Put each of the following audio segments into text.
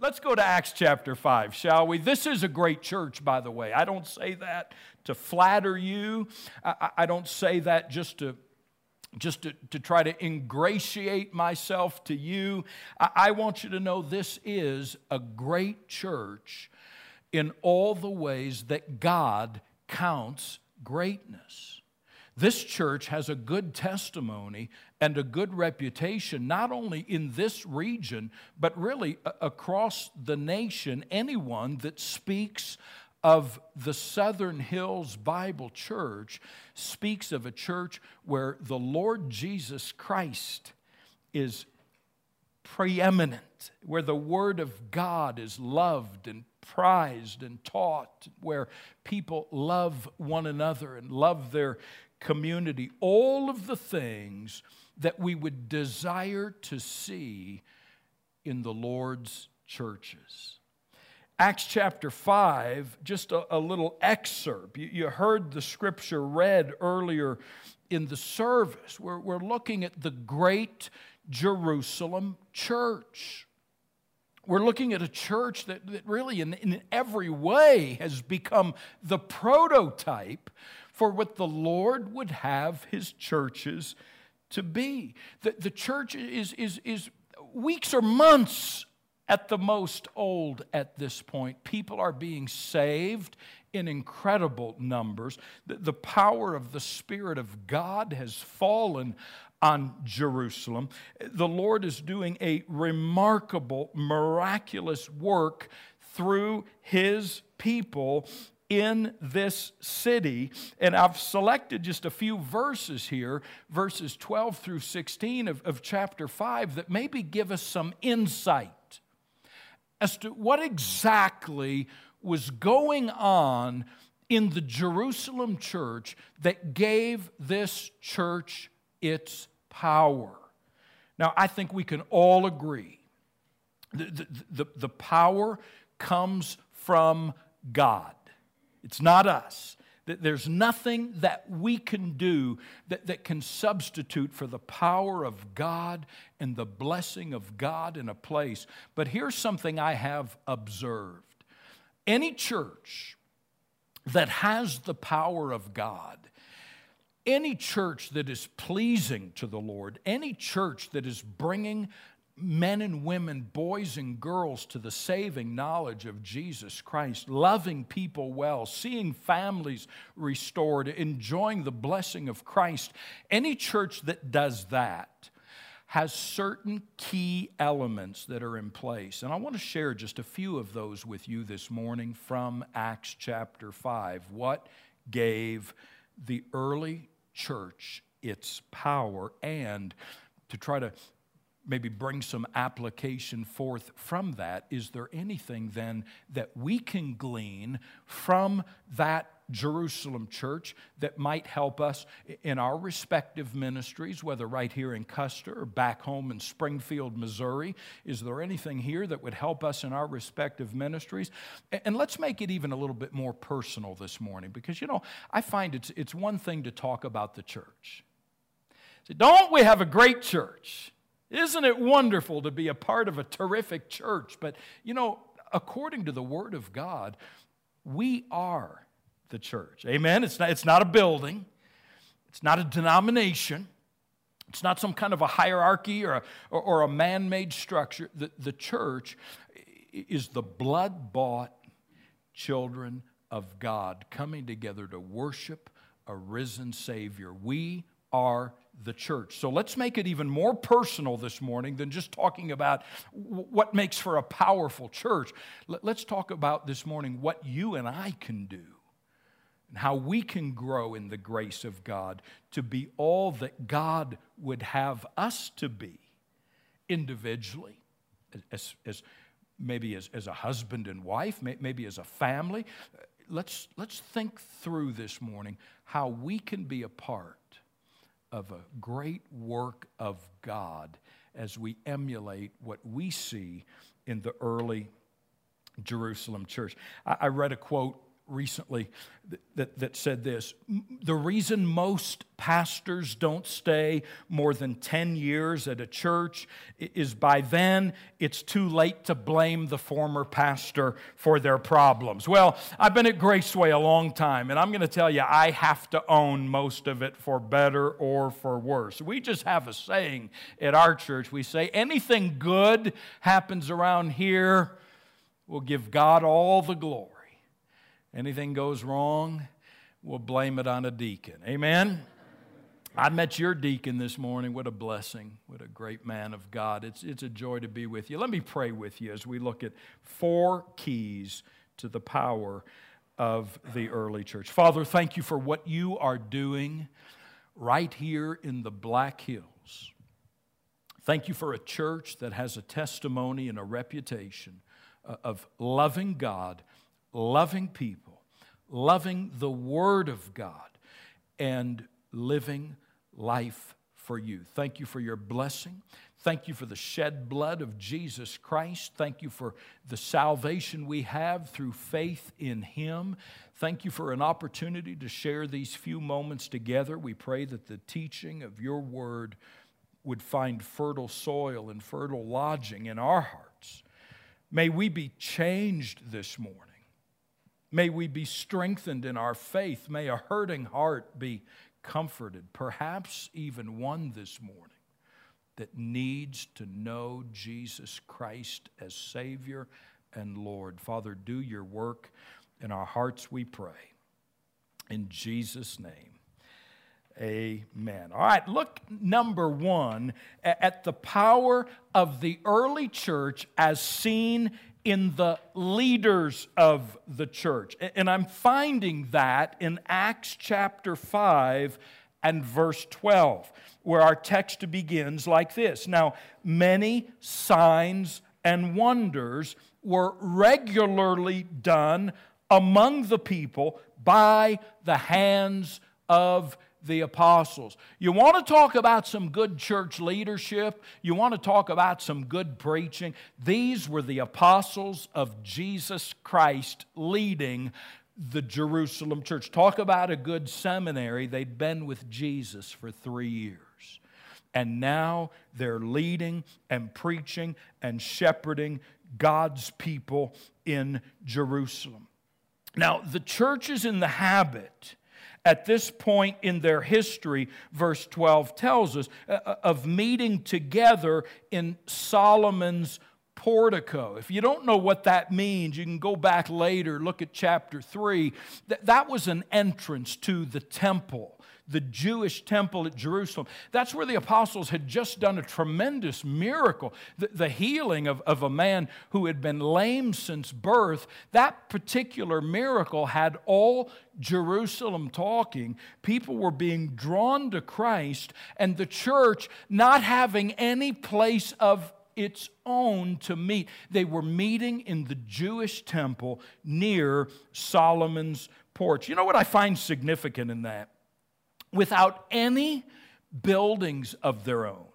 Let's go to Acts chapter 5, shall we? This is a great church, by the way. I don't say that to flatter you, I, I don't say that just to just to, to try to ingratiate myself to you. I, I want you to know this is a great church in all the ways that God counts greatness. This church has a good testimony and a good reputation, not only in this region, but really across the nation. Anyone that speaks of the Southern Hills Bible Church speaks of a church where the Lord Jesus Christ is preeminent, where the Word of God is loved and prized and taught, where people love one another and love their community, all of the things that we would desire to see in the Lord's churches. Acts chapter 5, just a, a little excerpt. You, you, heard the scripture read earlier in the service. We're, we're looking at the great Jerusalem church. We're looking at a church that, that really, in, in every way, has become the prototype for what the Lord would have his churches to be. The, the church is, is, is weeks or months at the most old at this point. People are being saved in incredible numbers. The, the power of the Spirit of God has fallen on Jerusalem. The Lord is doing a remarkable, miraculous work through his people in this city. And I've selected just a few verses here, verses 12 through 16 of, of chapter 5, that maybe give us some insight as to what exactly was going on in the Jerusalem church that gave this church its power. Now, I think we can all agree the, the, the, the power comes from God. It's not us. That There's nothing that we can do that, that can substitute for the power of God and the blessing of God in a place. But here's something I have observed any church that has the power of God, any church that is pleasing to the Lord, any church that is bringing men and women, boys and girls to the saving knowledge of Jesus Christ, loving people well, seeing families restored, enjoying the blessing of Christ. Any church that does that has certain key elements that are in place. And I want to share just a few of those with you this morning from Acts chapter 5. What gave the early church its power and to try to maybe bring some application forth from that. Is there anything then that we can glean from that Jerusalem church that might help us in our respective ministries, whether right here in Custer or back home in Springfield, Missouri? Is there anything here that would help us in our respective ministries? And let's make it even a little bit more personal this morning because, you know, I find it's, it's one thing to talk about the church. Don't we have a great church? Isn't it wonderful to be a part of a terrific church? But, you know, according to the Word of God, we are the church. Amen? It's not, it's not a building, it's not a denomination, it's not some kind of a hierarchy or a, or, a man made structure. The, the church is the blood bought children of God coming together to worship a risen Savior. We are the church. So let's make it even more personal this morning than just talking about what makes for a powerful church. Let's talk about this morning what you and I can do and how we can grow in the grace of God to be all that God would have us to be individually, as, as maybe as, as a husband and wife, maybe as a family. Let's, let's think through this morning how we can be a part of a great work of God as we emulate what we see in the early Jerusalem church. I, read a quote recently that, that said this The reason most pastors don't stay more than 10 years at a church is by then it's too late to blame the former pastor for their problems. Well, I've been at Graceway a long time, and I'm going to tell you, I have to own most of it for better or for worse. We just have a saying at our church we say, anything good happens around here, we'll give God all the glory. Anything goes wrong, we'll blame it on a deacon. Amen? I met your deacon this morning. What a blessing. What a great man of God. It's, it's a joy to be with you. Let me pray with you as we look at four keys to the power of the early church. Father, thank you for what you are doing right here in the Black Hills. Thank you for a church that has a testimony and a reputation uh, of loving God loving people, loving the Word of God, and living life for you. Thank you for your blessing. Thank you for the shed blood of Jesus Christ. Thank you for the salvation we have through faith in Him. Thank you for an opportunity to share these few moments together. We pray that the teaching of your word would find fertile soil and fertile lodging in our hearts. May we be changed this morning. May we be strengthened in our faith. May a hurting heart be comforted, perhaps even one this morning that needs to know Jesus Christ as Savior and Lord. Father, do your work in our hearts, we pray. In Jesus' name. Amen. All right, look number one at the power of the early church as seen in the leaders of the church. And I'm finding that in Acts chapter 5 and verse 12, where our text begins like this Now, many signs and wonders were regularly done among the people by the hands of the apostles. You want to talk about some good church leadership? You want to talk about some good preaching? These were the apostles of Jesus Christ leading the Jerusalem church. Talk about a good seminary. They'd been with Jesus for three years. And now they're leading and preaching and shepherding God's people in Jerusalem. Now, the church is in the habit at this point in their history, verse 12 tells us, uh, uh, of meeting together in Solomon's portico. If you don't know what that means, you can go back later, look at chapter 3. That was an entrance to the temple the Jewish temple at Jerusalem. That's where the apostles had just done a tremendous miracle the, the, healing of, of a man who had been lame since birth. That particular miracle had all Jerusalem talking. People were being drawn to Christ, and the church not having any place of its own to meet. They were meeting in the Jewish temple near Solomon's porch. You know what I find significant in that? Without any buildings of their own,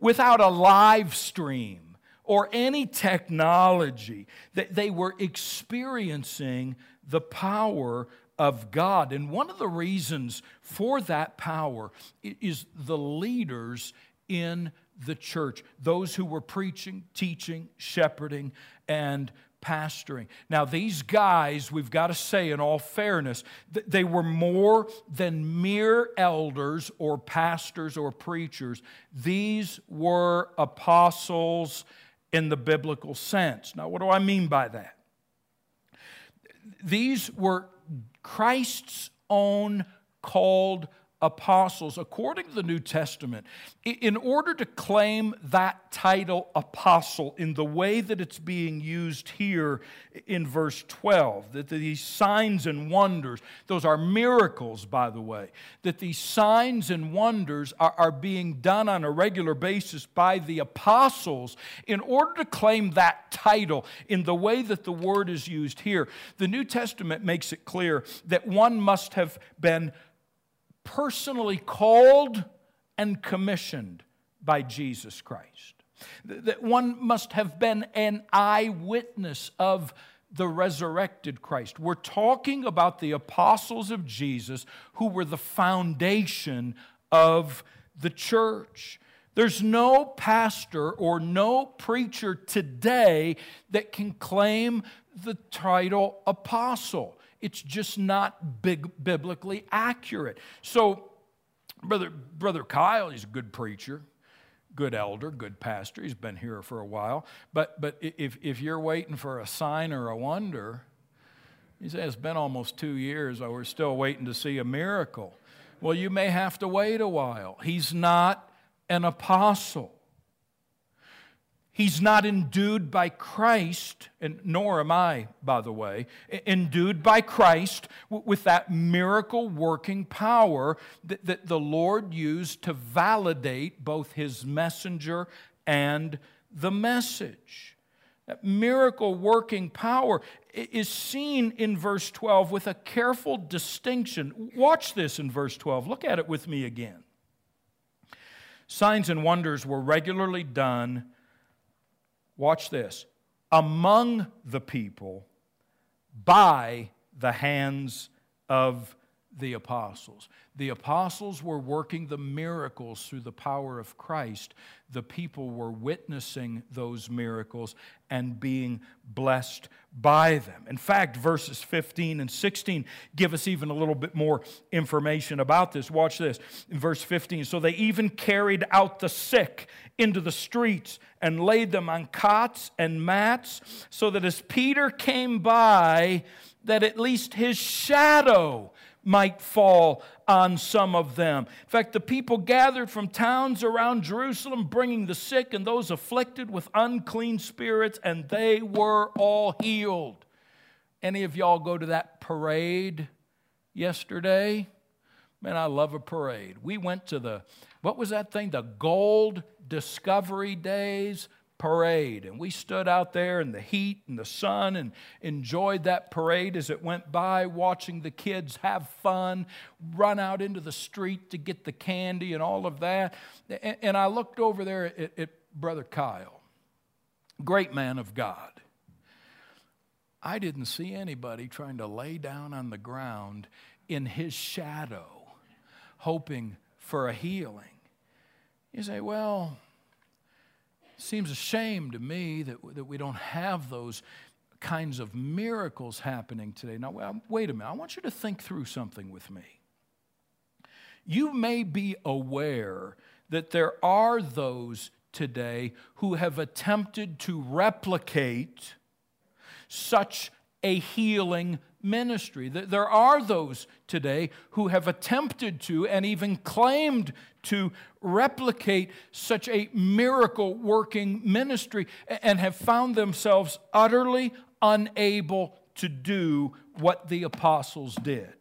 without a live stream or any technology, that they were experiencing the power of God. And one of the reasons for that power is the leaders in the church, those who were preaching, teaching, shepherding, and pastoring. Now, these guys, we've got to say in all fairness, they were more than mere elders or pastors or preachers. These were apostles in the biblical sense. Now, what do I mean by that? These were Christ's own called apostles, according to the New Testament, in order to claim that title apostle in the way that it's being used here in verse 12, that these signs and wonders, those are miracles, by the way, that these signs and wonders are, are being done on a regular basis by the apostles, in order to claim that title in the way that the word is used here, the New Testament makes it clear that one must have been personally called and commissioned by Jesus Christ. That one must have been an eyewitness of the resurrected Christ. We're talking about the apostles of Jesus who were the foundation of the church. There's no pastor or no preacher today that can claim the title apostle. It's just not big, biblically accurate. So, brother, brother Kyle, he's a good preacher, good elder, good pastor. He's been here for a while. But, but if, if you're waiting for a sign or a wonder, he says it's been almost two years, oh, we're still waiting to see a miracle. Well, you may have to wait a while. He's not an apostle. He's not endued by Christ, and nor am I, by the way, endued by Christ with that miracle working power that, that the Lord used to validate both his messenger and the message. That miracle working power is seen in verse 12 with a careful distinction. Watch this in verse 12. Look at it with me again. Signs and wonders were regularly done watch this, among the people by the hands of the apostles. The apostles were working the miracles through the power of Christ. The people were witnessing those miracles and being blessed by them. In fact, verses 15 and 16 give us even a little bit more information about this. Watch this. In verse 15, so they even carried out the sick into the streets and laid them on cots and mats, so that as Peter came by, that at least his shadow might fall on some of them. In fact, the people gathered from towns around Jerusalem, bringing the sick and those afflicted with unclean spirits, and they were all healed. Any of y'all go to that parade yesterday? Man, I love a parade. We went to the, what was that thing? The Gold Discovery Days parade. And we stood out there in the heat and the sun and enjoyed that parade as it went by, watching the kids have fun, run out into the street to get the candy and all of that. And I looked over there at, at Brother Kyle, great man of God. I didn't see anybody trying to lay down on the ground in his shadow, hoping for a healing. You say, well, seems a shame to me that, that we don't have those kinds of miracles happening today. Now, wait a minute. I want you to think through something with me. You may be aware that there are those today who have attempted to replicate such a healing ministry. There are those today who have attempted to and even claimed to replicate such a miracle working ministry and have found themselves utterly unable to do what the apostles did.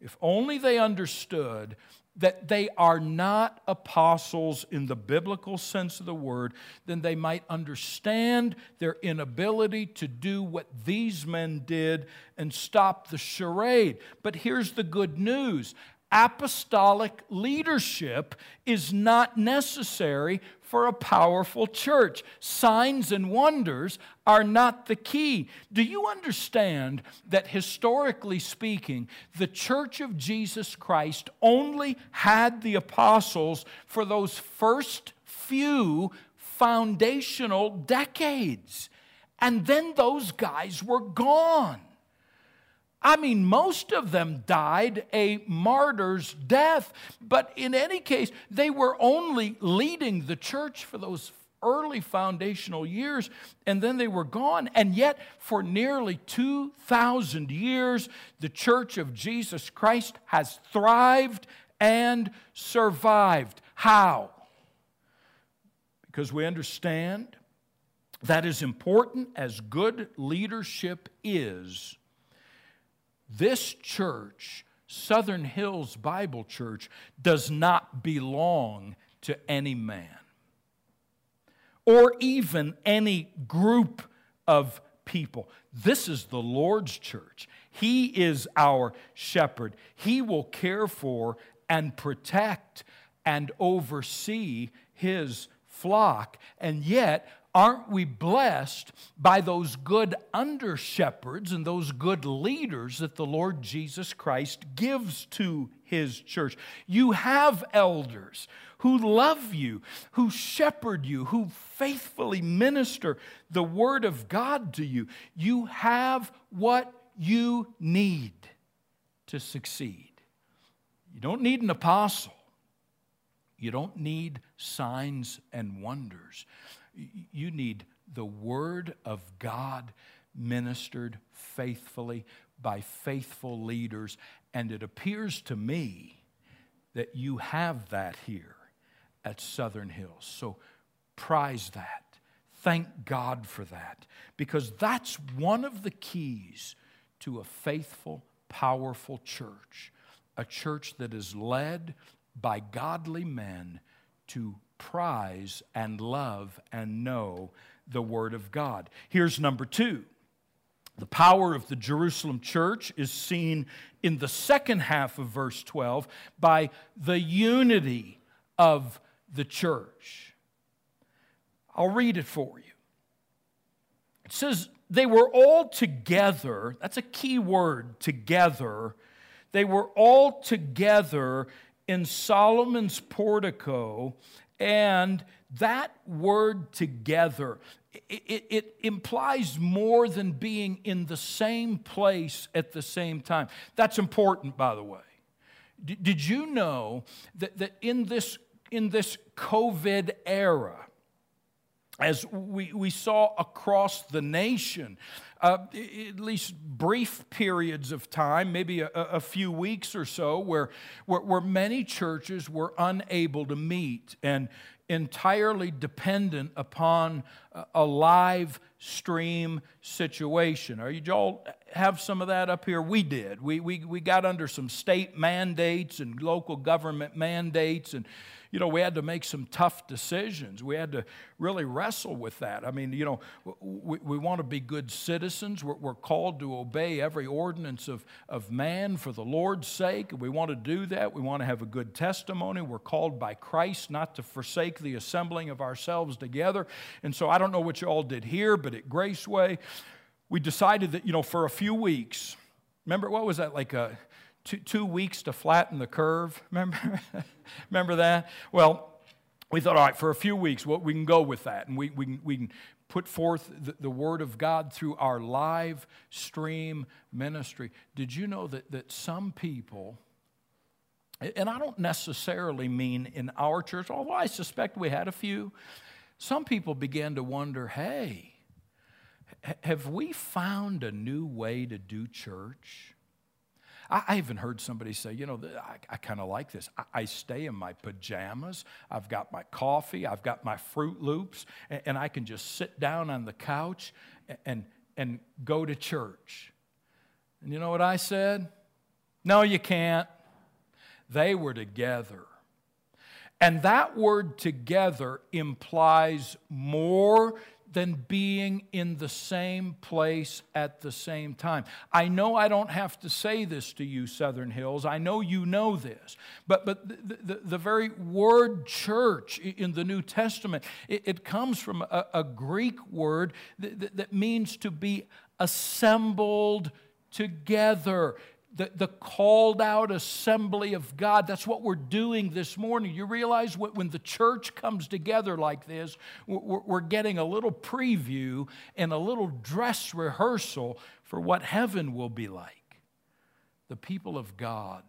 If only they understood that they are not apostles in the biblical sense of the word, then they might understand their inability to do what these men did and stop the charade. But here's the good news apostolic leadership is not necessary for a powerful church. Signs and wonders are not the key. Do you understand that historically speaking, the church of Jesus Christ only had the apostles for those first few foundational decades? And then those guys were gone. I mean, most of them died a martyr's death, but in any case, they were only leading the church for those early foundational years, and then they were gone. And yet, for nearly 2,000 years, the church of Jesus Christ has thrived and survived. How? Because we understand that as important as good leadership is, this church, Southern Hills Bible Church, does not belong to any man or even any group of people. This is the Lord's church. He is our shepherd. He will care for and protect and oversee his flock. And yet, aren't we blessed by those good under shepherds and those good leaders that the Lord Jesus Christ gives to his church? You have elders who love you, who shepherd you, who faithfully minister the word of God to you. You have what you need to succeed. You don't need an apostle. You don't need signs and wonders. You need the Word of God ministered faithfully by faithful leaders. And it appears to me that you have that here at Southern Hills. So prize that. Thank God for that. Because that's one of the keys to a faithful, powerful church. A church that is led by godly men to prize and love and know the Word of God. Here's number two. The power of the Jerusalem church is seen in the second half of verse 12 by the unity of the church. I'll read it for you. It says, They were all together, that's a key word, together. They were all together in Solomon's portico, and that word together, it, it, implies more than being in the same place at the same time. That's important, by the way. Did you know that, that in, this, in this COVID era, as we, we saw across the nation, uh, at least brief periods of time, maybe a, a few weeks or so, where, where, where, many churches were unable to meet. And entirely dependent upon a live stream situation. Are you all have some of that up here? We did. We, we, we got under some state mandates and local government mandates and you know, we had to make some tough decisions. We had to really wrestle with that. I mean, you know, we, we want to be good citizens. We're, we're called to obey every ordinance of, of man for the Lord's sake. We want to do that. We want to have a good testimony. We're called by Christ not to forsake the assembling of ourselves together. And so I don't know what you all did here, but at Graceway, we decided that, you know, for a few weeks, remember, what was that, like a two, two weeks to flatten the curve. Remember, remember that? Well, we thought, all right, for a few weeks, well, we can go with that. And we, we, can, we can put forth the, the Word of God through our live stream ministry. Did you know that, that some people, and I don't necessarily mean in our church, although I suspect we had a few, some people began to wonder hey, have we found a new way to do church? I, even heard somebody say, you know, I, I kind of like this. I, I, stay in my pajamas. I've got my coffee. I've got my Froot Loops, and, and I can just sit down on the couch and, and, and go to church. And you know what I said? No, you can't. They were together. And that word together implies more than being in the same place at the same time. I know I don't have to say this to you, Southern Hills. I know you know this. But, but the, the, the very word church in the New Testament, it, it comes from a, a Greek word that, that, that means to be assembled together the, the called out assembly of God. That's what we're doing this morning. You realize what, when the church comes together like this, we're, we're getting a little preview and a little dress rehearsal for what heaven will be like. The people of God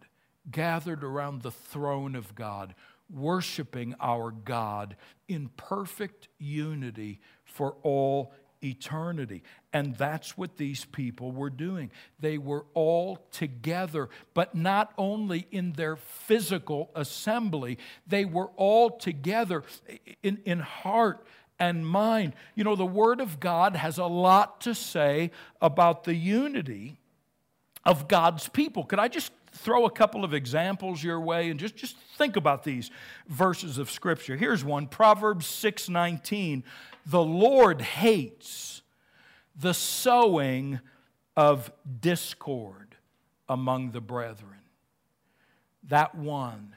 gathered around the throne of God, worshiping our God in perfect unity for all eternity. And that's what these people were doing. They were all together, but not only in their physical assembly, they were all together in, in heart and mind. You know, the Word of God has a lot to say about the unity of God's people. Could I just throw a couple of examples your way and just, just think about these verses of Scripture? Here's one Proverbs 6 19 the Lord hates the sowing of discord among the brethren. That one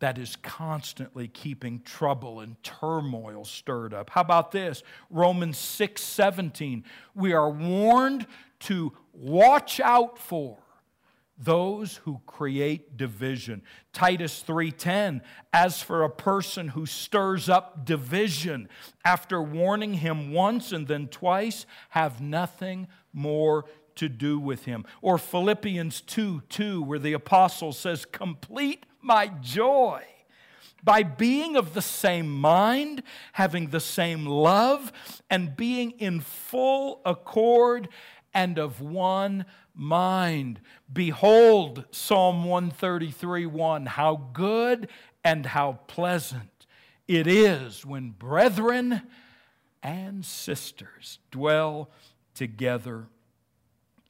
that is constantly keeping trouble and turmoil stirred up. How about this? Romans 6 17. We are warned to watch out for those who create division. Titus 3:10 As for a person who stirs up division after warning him once and then twice have nothing more to do with him. Or Philippians 2 2, where the apostle says, Complete my joy by being of the same mind, having the same love, and being in full accord and of one mind. Behold, Psalm 133 1, how good and how pleasant it is when brethren and sisters dwell together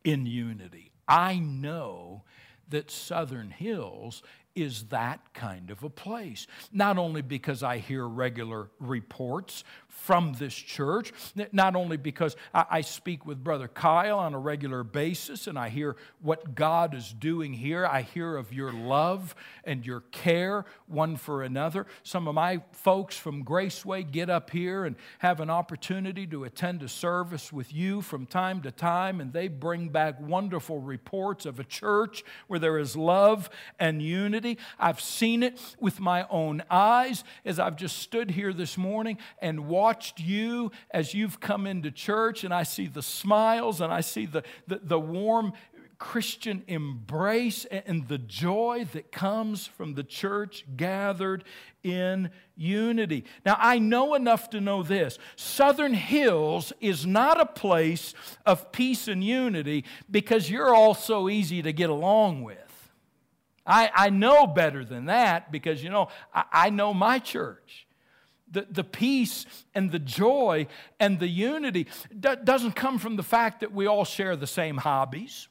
in unity. I know that Southern Hills is that kind of a place. Not only because I hear regular reports from this church, not only because I speak with Brother Kyle on a regular basis and I hear what God is doing here, I hear of your love and your care one for another. Some of my folks from Graceway get up here and have an opportunity to attend a service with you from time to time, and they bring back wonderful reports of a church where there is love and unity. I've seen it with my own eyes as I've just stood here this morning and watched you as you've come into church, and I see the smiles and I see the, the, the warm Christian embrace and the joy that comes from the church gathered in unity. Now, I know enough to know this Southern Hills is not a place of peace and unity because you're all so easy to get along with. I, I know better than that because, you know, I, I know my church. The, the peace and the joy and the unity doesn't come from the fact that we all share the same hobbies.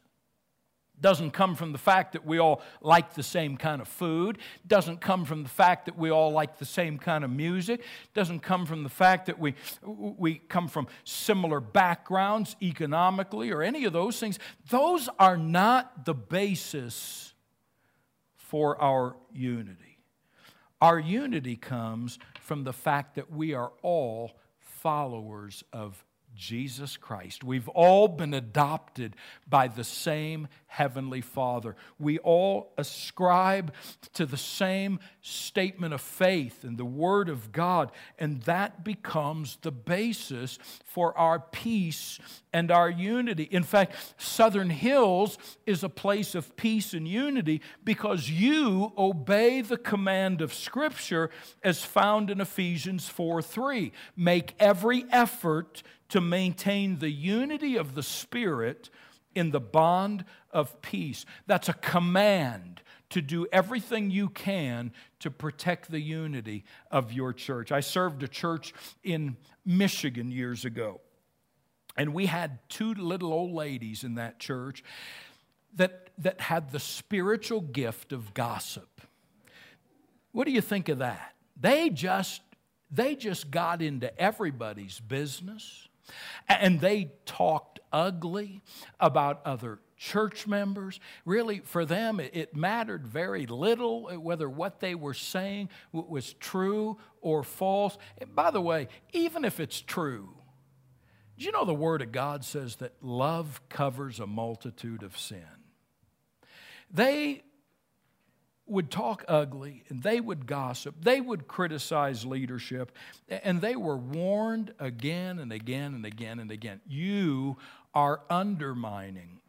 Doesn't come from the fact that we all like the same kind of food. Doesn't come from the fact that we all like the same kind of music. Doesn't come from the fact that we, we come from similar backgrounds economically or any of those things. Those are not the basis for our unity. Our unity comes from the fact that we are all followers of Jesus Christ. We've all been adopted by the same Heavenly Father. We all ascribe to the same statement of faith and the Word of God, and that becomes the basis for our peace and our unity. In fact, Southern Hills is a place of peace and unity because you obey the command of Scripture as found in Ephesians 4 3. Make every effort to maintain the unity of the Spirit in the bond of peace. That's a command to do everything you can to protect the unity of your church. I served a church in Michigan years ago, and we had two little old ladies in that church that, that had the spiritual gift of gossip. What do you think of that? They just they just got into everybody's business. And they talked ugly about other church members. Really, for them, it mattered very little whether what they were saying was true or false. And by the way, even if it's true, do you know the Word of God says that love covers a multitude of sin? They would talk ugly and they would gossip, they would criticize leadership, and they were warned again and again and again and again. You are undermining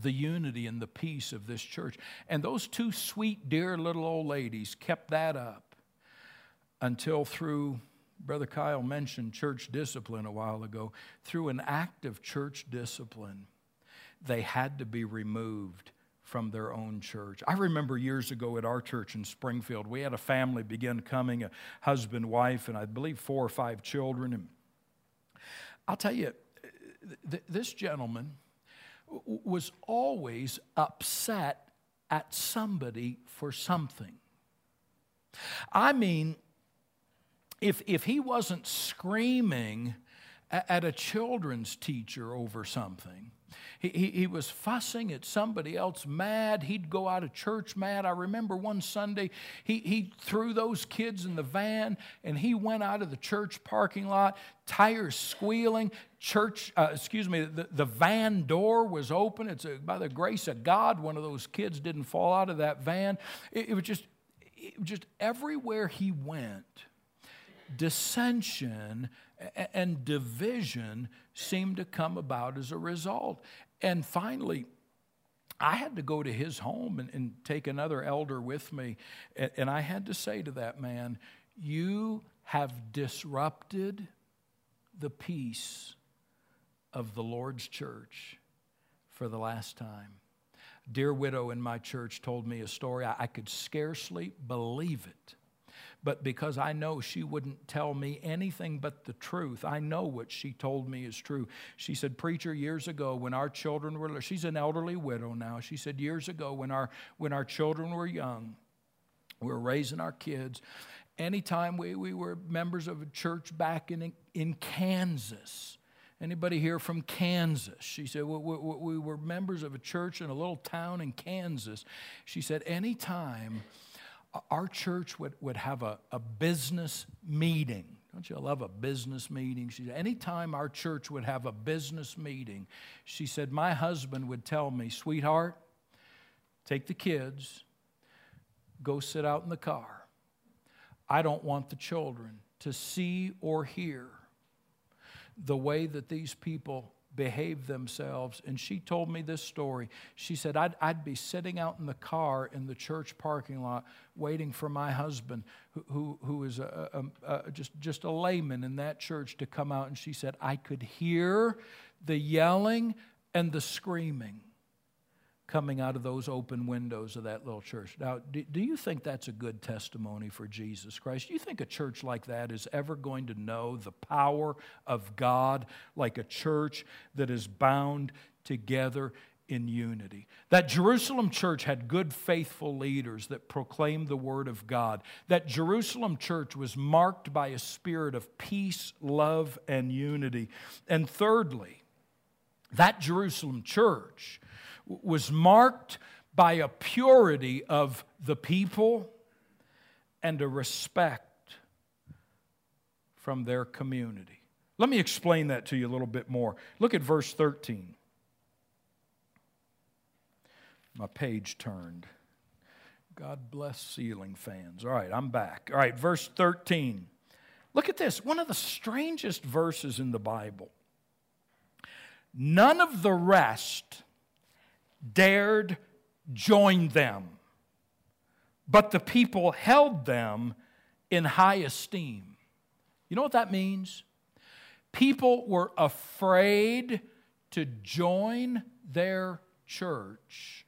the unity and the peace of this church. And those two sweet, dear little old ladies kept that up until through. Brother Kyle mentioned church discipline a while ago. Through an act of church discipline, they had to be removed from their own church. I remember years ago at our church in Springfield, we had a family begin coming, a husband, wife, and I believe four or five children. And I'll tell you, th- this gentleman was always upset at somebody for something. I mean, if, if he wasn't screaming at a children's teacher over something, He, he, he, was fussing at somebody else mad. He'd go out of church mad. I remember one Sunday, he, he threw those kids in the van and he went out of the church parking lot, tires squealing. Church, uh, excuse me, the, the van door was open. It's a, by the grace of God, one of those kids didn't fall out of that van. It, it was just, it, just everywhere he went, dissension and division seemed to come about as a result. And finally, I had to go to his home and, and take another elder with me. And, and I had to say to that man, You have disrupted the peace of the Lord's church for the last time. Dear widow in my church told me a story. I, I could scarcely believe it but because I know she wouldn't tell me anything but the truth, I know what she told me is true. She said, Preacher, years ago when our children were, she's an elderly widow now. She said, Years ago when our, when our children were young, we were raising our kids. Anytime we, we were members of a church back in, in Kansas, Anybody here from Kansas? She said, we, we, we, were members of a church in a little town in Kansas. She said, anytime our church would, would have a, a business meeting. Don't you love a business meeting? She said, anytime our church would have a business meeting, she said, my husband would tell me, sweetheart, take the kids, go sit out in the car. I don't want the children to see or hear the way that these people behave themselves. And she told me this story. She said, I'd, I'd be sitting out in the car in the church parking lot waiting for my husband, who, who, who is a, a, a, just, just a layman in that church, to come out. And she said, I could hear the yelling and the screaming coming out of those open windows of that little church. Now, do, do, you think that's a good testimony for Jesus Christ? Do you think a church like that is ever going to know the power of God like a church that is bound together in unity? That Jerusalem church had good, faithful leaders that proclaimed the word of God. That Jerusalem church was marked by a spirit of peace, love, and unity. And thirdly, that Jerusalem church was marked by a purity of the people and a respect from their community. Let me explain that to you a little bit more. Look at verse 13. My page turned. God bless ceiling fans. All right, I'm back. All right, verse 13. Look at this, one of the strangest verses in the Bible. None of the rest dared join them, but the people held them in high esteem. You know what that means? People were afraid to join their church,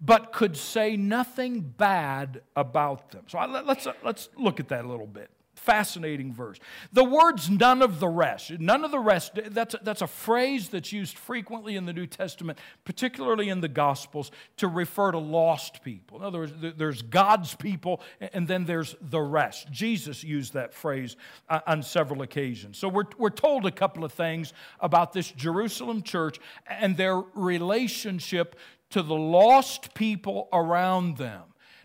but could say nothing bad about them. So let's, let's look at that a little bit. Fascinating verse. The words none of the rest, none of the rest, that's a, that's a phrase that's used frequently in the New Testament, particularly in the Gospels, to refer to lost people. In other words, there's God's people and then there's the rest. Jesus used that phrase on several occasions. So we're, we're told a couple of things about this Jerusalem church and their relationship to the lost people around them.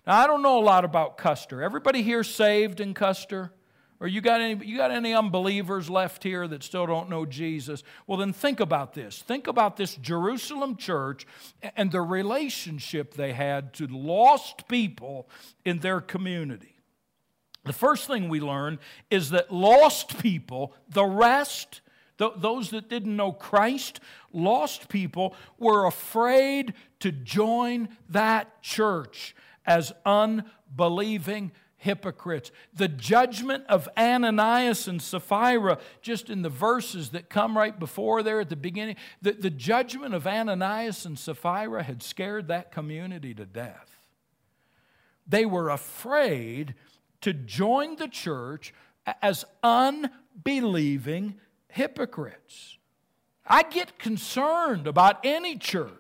Now, I don't know a lot about Custer. Everybody here saved in Custer? Or you got any you got any unbelievers left here that still don't know Jesus? Well, then think about this. Think about this Jerusalem church and the relationship they had to lost people in their community. The first thing we learn is that lost people, the rest, those that didn't know Christ, lost people, were afraid to join that church as unbelieving hypocrites. The judgment of Ananias and Sapphira, just in the verses that come right before there at the beginning, the, the judgment of Ananias and Sapphira had scared that community to death. They were afraid to join the church as unbelieving hypocrites. I get concerned about any church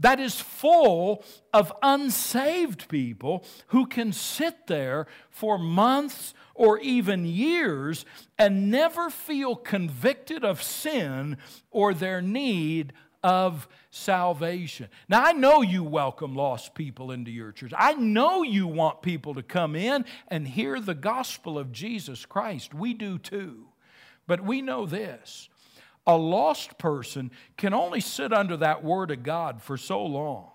that is full of unsaved people who can sit there for months or even years and never feel convicted of sin or their need of salvation. Now, I know you welcome lost people into your church. I know you want people to come in and hear the gospel of Jesus Christ. We do too. But we know this a lost person can only sit under that word of God for so long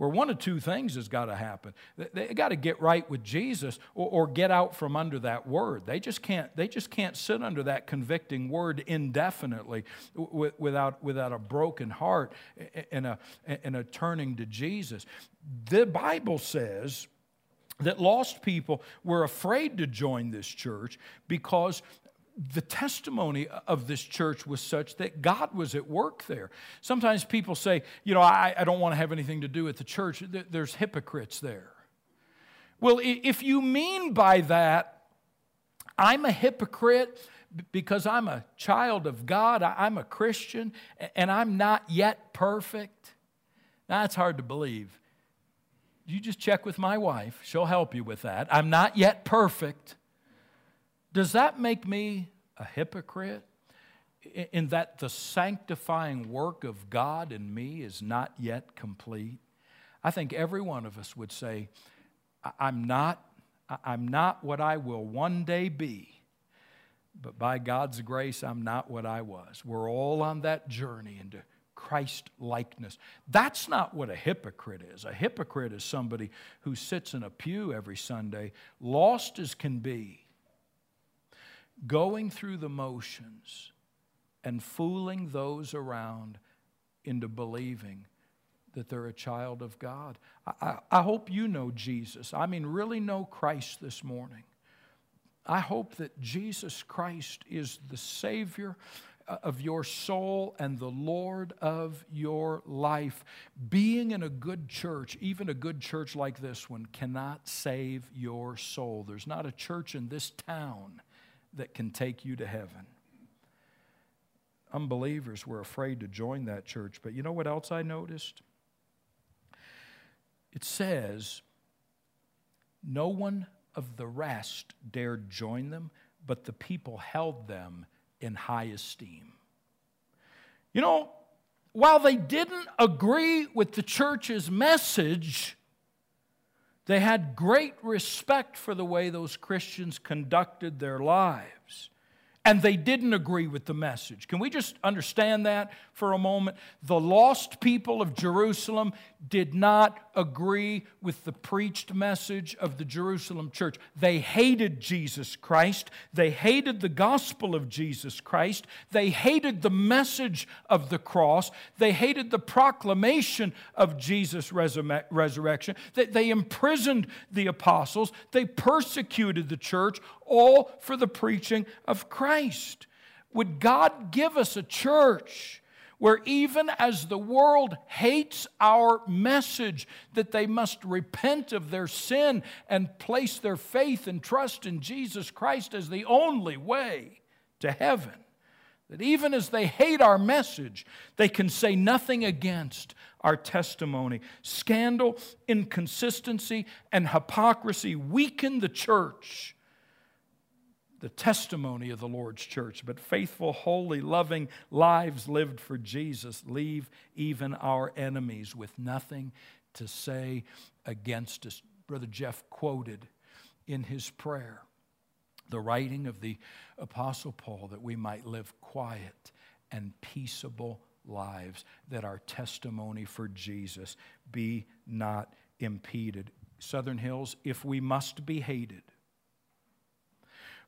where one of two things has got to happen. They, got to get right with Jesus or, or, get out from under that word. They just can't, they just can't sit under that convicting word indefinitely without, without a broken heart and a, and a turning to Jesus. The Bible says that lost people were afraid to join this church because the testimony of this church was such that God was at work there. Sometimes people say, you know, I, I don't want to have anything to do with the church. There's hypocrites there. Well, if you mean by that, I'm a hypocrite because I'm a child of God, I'm a Christian, and I'm not yet perfect, that's hard to believe. You just check with my wife, she'll help you with that. I'm not yet perfect. Does that make me a hypocrite? In that the sanctifying work of God in me is not yet complete? I think every one of us would say, I'm not, I'm not what I will one day be, but by God's grace, I'm not what I was. We're all on that journey into Christ likeness. That's not what a hypocrite is. A hypocrite is somebody who sits in a pew every Sunday, lost as can be, going through the motions and fooling those around into believing that they're a child of God. I, I, hope you know Jesus. I mean, really know Christ this morning. I hope that Jesus Christ is the Savior uh, of your soul and the Lord of your life. Being in a good church, even a good church like this one, cannot save your soul. There's not a church in this town that can take you to heaven. Unbelievers were afraid to join that church. But you know what else I noticed? It says, No one of the rest dared join them, but the people held them in high esteem. You know, while they didn't agree with the church's message, they had great respect for the way those Christians conducted their lives and they didn't agree with the message. Can we just understand that for a moment? The lost people of Jerusalem did not agree with the preached message of the Jerusalem church. They hated Jesus Christ. They hated the gospel of Jesus Christ. They hated the message of the cross. They hated the proclamation of Jesus' resurrection. They imprisoned the apostles. They persecuted the church all for the preaching of Christ. Would God give us a church where, even as the world hates our message that they must repent of their sin and place their faith and trust in Jesus Christ as the only way to heaven, that even as they hate our message, they can say nothing against our testimony. Scandal, inconsistency, and hypocrisy weaken the church the testimony of the Lord's church. But faithful, holy, loving lives lived for Jesus leave even our enemies with nothing to say against us. Brother Jeff quoted in his prayer the writing of the Apostle Paul that we might live quiet and peaceable lives, that our testimony for Jesus be not impeded. Southern Hills, if we must be hated,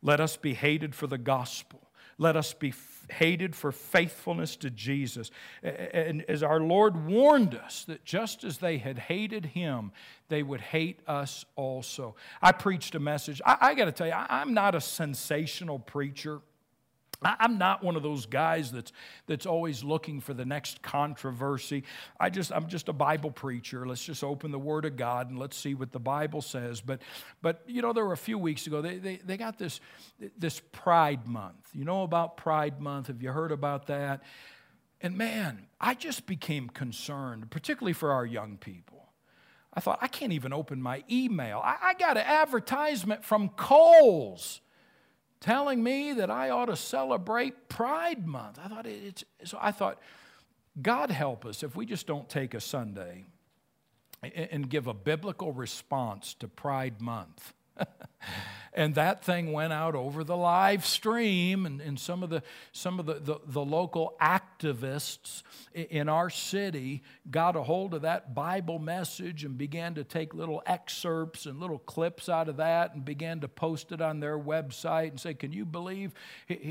let us be hated for the gospel. Let us be hated for faithfulness to Jesus. And as our Lord warned us that just as they had hated him, they would hate us also. I preached a message. I, I got to tell you, I, I'm not a sensational preacher. I'm not one of those guys that's, that's always looking for the next controversy. I just, I'm just a Bible preacher. Let's just open the Word of God and let's see what the Bible says. But, but you know, there were a few weeks ago, they, they, they got this, this Pride Month. You know about Pride Month? Have you heard about that? And man, I just became concerned, particularly for our young people. I thought, I can't even open my email. I, I got an advertisement from Kohl's telling me that I ought to celebrate Pride Month. I thought it's so I thought, God help us if we just don't take a Sunday and give a biblical response to Pride Month. and that thing went out over the live stream and, and some of the some of the, the, the, local activists in our city got a hold of that bible message and began to take little excerpts and little clips out of that and began to post it on their website and say can you believe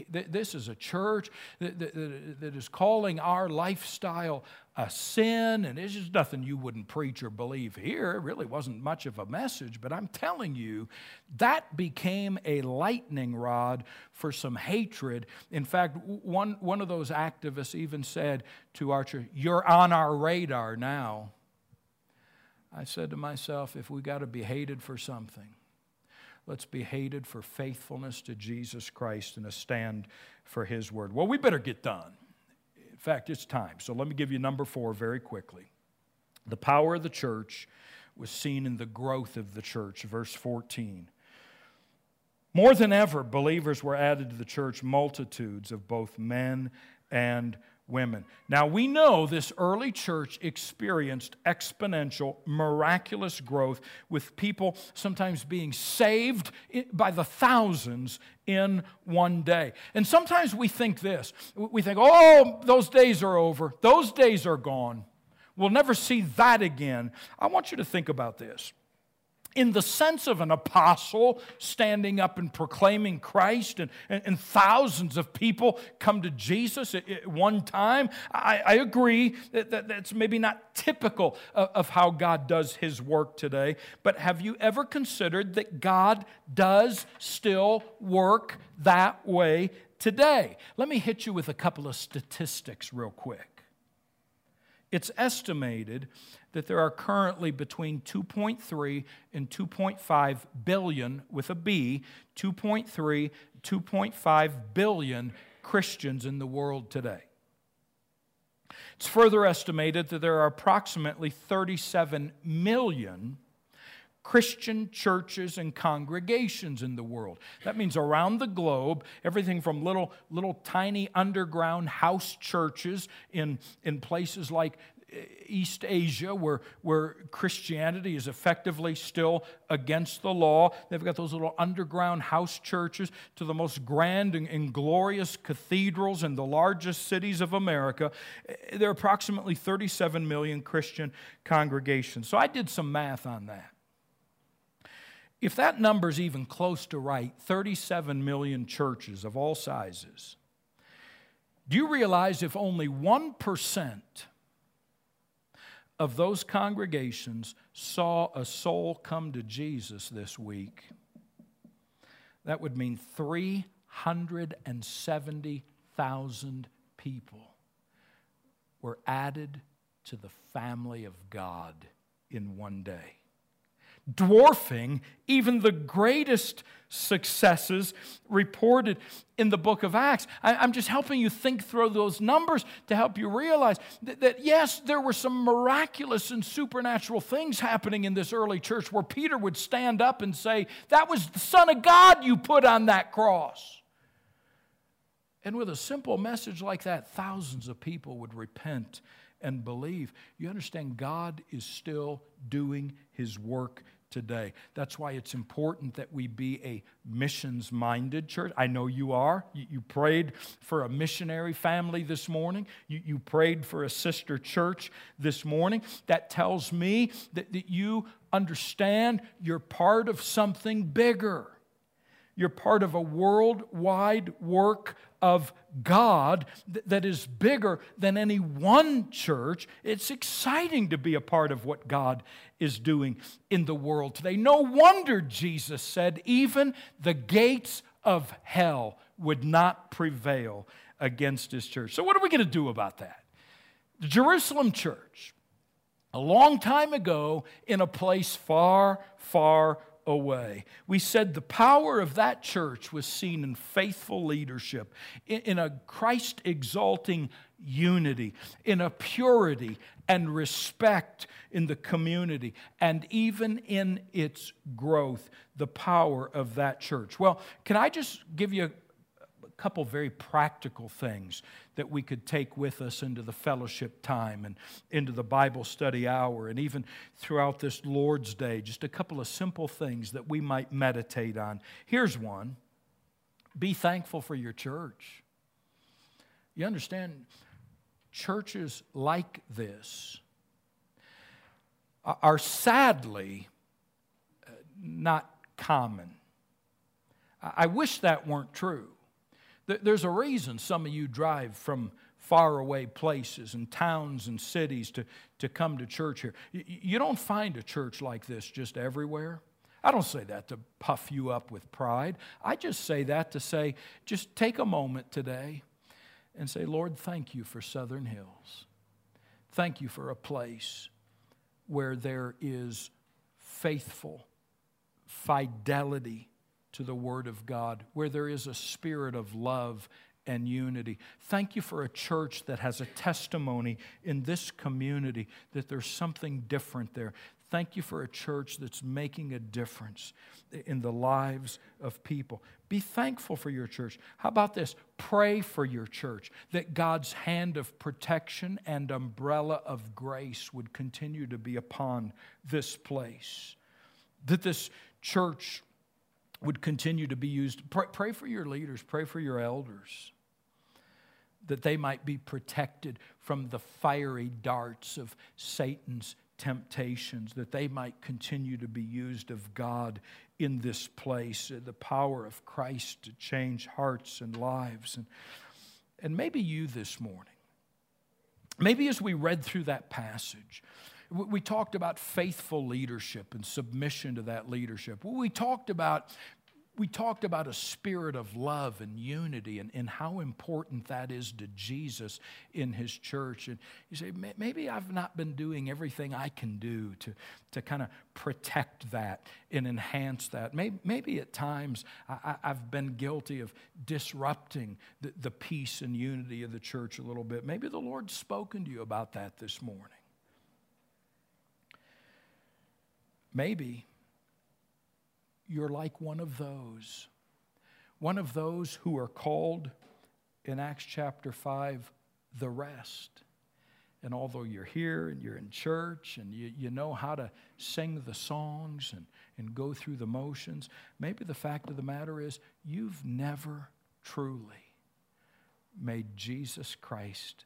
this is a church that, that, that is calling our lifestyle a sin, and it's just nothing you wouldn't preach or believe here. It really wasn't much of a message, but I'm telling you, that became a lightning rod for some hatred. In fact, one, one of those activists even said to Archer, You're on our radar now. I said to myself, if we got to be hated for something, let's be hated for faithfulness to Jesus Christ and a stand for His word. Well, we better get done fact, it's time. So let me give you number four very quickly. The power of the church was seen in the growth of the church, verse 14. More than ever, believers were added to the church, multitudes of both men and women. Now, we know this early church experienced exponential, miraculous growth with people sometimes being saved by the thousands in one day. And sometimes we think this we think, oh, those days are over, those days are gone. We'll never see that again. I want you to think about this in the sense of an apostle standing up and proclaiming Christ, and, and, and thousands of people come to Jesus at, at one time. I, I agree that, that, that's maybe not typical of, of how God does his work today, but have you ever considered that God does still work that way today? Let me hit you with a couple of statistics real quick. It's estimated that there are currently between 2.3 and 2.5 billion, with a B, 2.3, 2.5 billion Christians in the world today. It's further estimated that there are approximately 37 million Christian churches and congregations in the world. That means around the globe, everything from little, little tiny underground house churches in, in places like East Asia, where, where Christianity is effectively still against the law. They've got those little underground house churches to the most grand and, and glorious cathedrals in the largest cities of America. There are approximately 37 million Christian congregations. So I did some math on that. If that number is even close to right, 37 million churches of all sizes, do you realize if only 1% of those congregations saw a soul come to Jesus this week, that would mean 370,000 people were added to the family of God in one day dwarfing even the greatest successes reported in the book of Acts. I, am just helping you think through those numbers to help you realize that, that, yes, there were some miraculous and supernatural things happening in this early church where Peter would stand up and say, That was the Son of God you put on that cross. And with a simple message like that, thousands of people would repent and believe. You understand, God is still doing his work today. That's why it's important that we be a missions minded church. I know you are. You, you, prayed for a missionary family this morning, you, you prayed for a sister church this morning. That tells me that, that you understand you're part of something bigger. You're part of a worldwide work of God that is bigger than any one church. It's exciting to be a part of what God is doing in the world today. No wonder Jesus said, even the gates of hell would not prevail against his church. So, what are we going to do about that? The Jerusalem church, a long time ago, in a place far, far away. We said the power of that church was seen in faithful leadership, in, a Christ exalting unity, in a purity and respect in the community, and even in its growth, the power of that church. Well, can I just give you a couple very practical things that we could take with us into the fellowship time and into the Bible study hour and even throughout this Lord's Day. Just a couple of simple things that we might meditate on. Here's one be thankful for your church. You understand, churches like this are sadly uh, not common. I wish that weren't true. There's a reason some of you drive from faraway places and towns and cities to, to come to church here. You don't find a church like this just everywhere. I don't say that to puff you up with pride. I just say that to say, just take a moment today and say, Lord, thank you for Southern Hills. Thank you for a place where there is faithful fidelity to the Word of God, where there is a spirit of love and unity. Thank you for a church that has a testimony in this community that there's something different there. Thank you for a church that's making a difference in the lives of people. Be thankful for your church. How about this? Pray for your church that God's hand of protection and umbrella of grace would continue to be upon this place. That this church would continue to be used. Pray, pray, for your leaders, pray for your elders, that they might be protected from the fiery darts of Satan's temptations, that they might continue to be used of God in this place, uh, the power of Christ to change hearts and lives. And, and maybe you this morning, maybe as we read through that passage, we talked about faithful leadership and submission to that leadership. We talked about we talked about a spirit of love and unity and, and how important that is to Jesus in his church. And you say, maybe I've not been doing everything I can do to, to kind of protect that and enhance that. Maybe, maybe at times I, have been guilty of disrupting the, the peace and unity of the church a little bit. Maybe the Lord's spoken to you about that this morning. Maybe you're like one of those. One of those who are called in Acts chapter 5 the rest. And although you're here and you're in church and you, you know how to sing the songs and, and go through the motions, maybe the fact of the matter is you've never truly made Jesus Christ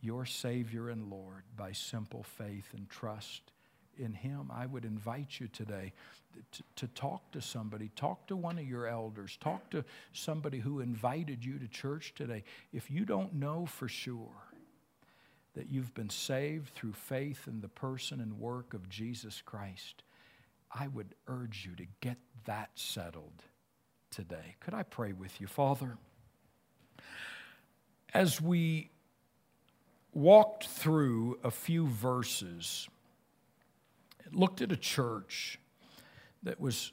your Savior and Lord by simple faith and trust in Him, I would invite you today to, to, talk to somebody. Talk to one of your elders. Talk to somebody who invited you to church today. If you don't know for sure that you've been saved through faith in the person and work of Jesus Christ, I would urge you to get that settled today. Could I pray with you, Father? As we walked through a few verses, looked at a church that was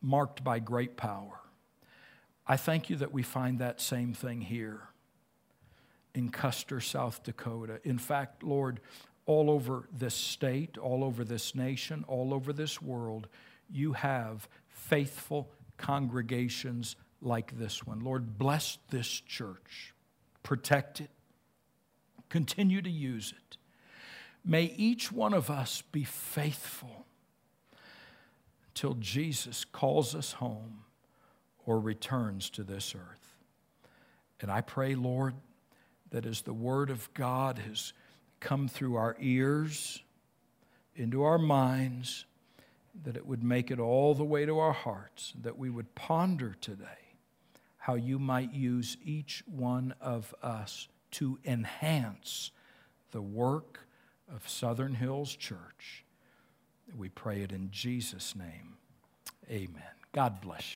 marked by great power. I thank you that we find that same thing here in Custer, South Dakota. In fact, Lord, all over this state, all over this nation, all over this world, you have faithful congregations like this one. Lord, bless this church, protect it, continue to use it. May each one of us be faithful till Jesus calls us home or returns to this earth. And I pray, Lord, that as the Word of God has come through our ears, into our minds, that it would make it all the way to our hearts, that we would ponder today how you might use each one of us to enhance the work of Southern Hills Church. We pray it in Jesus' name. Amen. God bless you.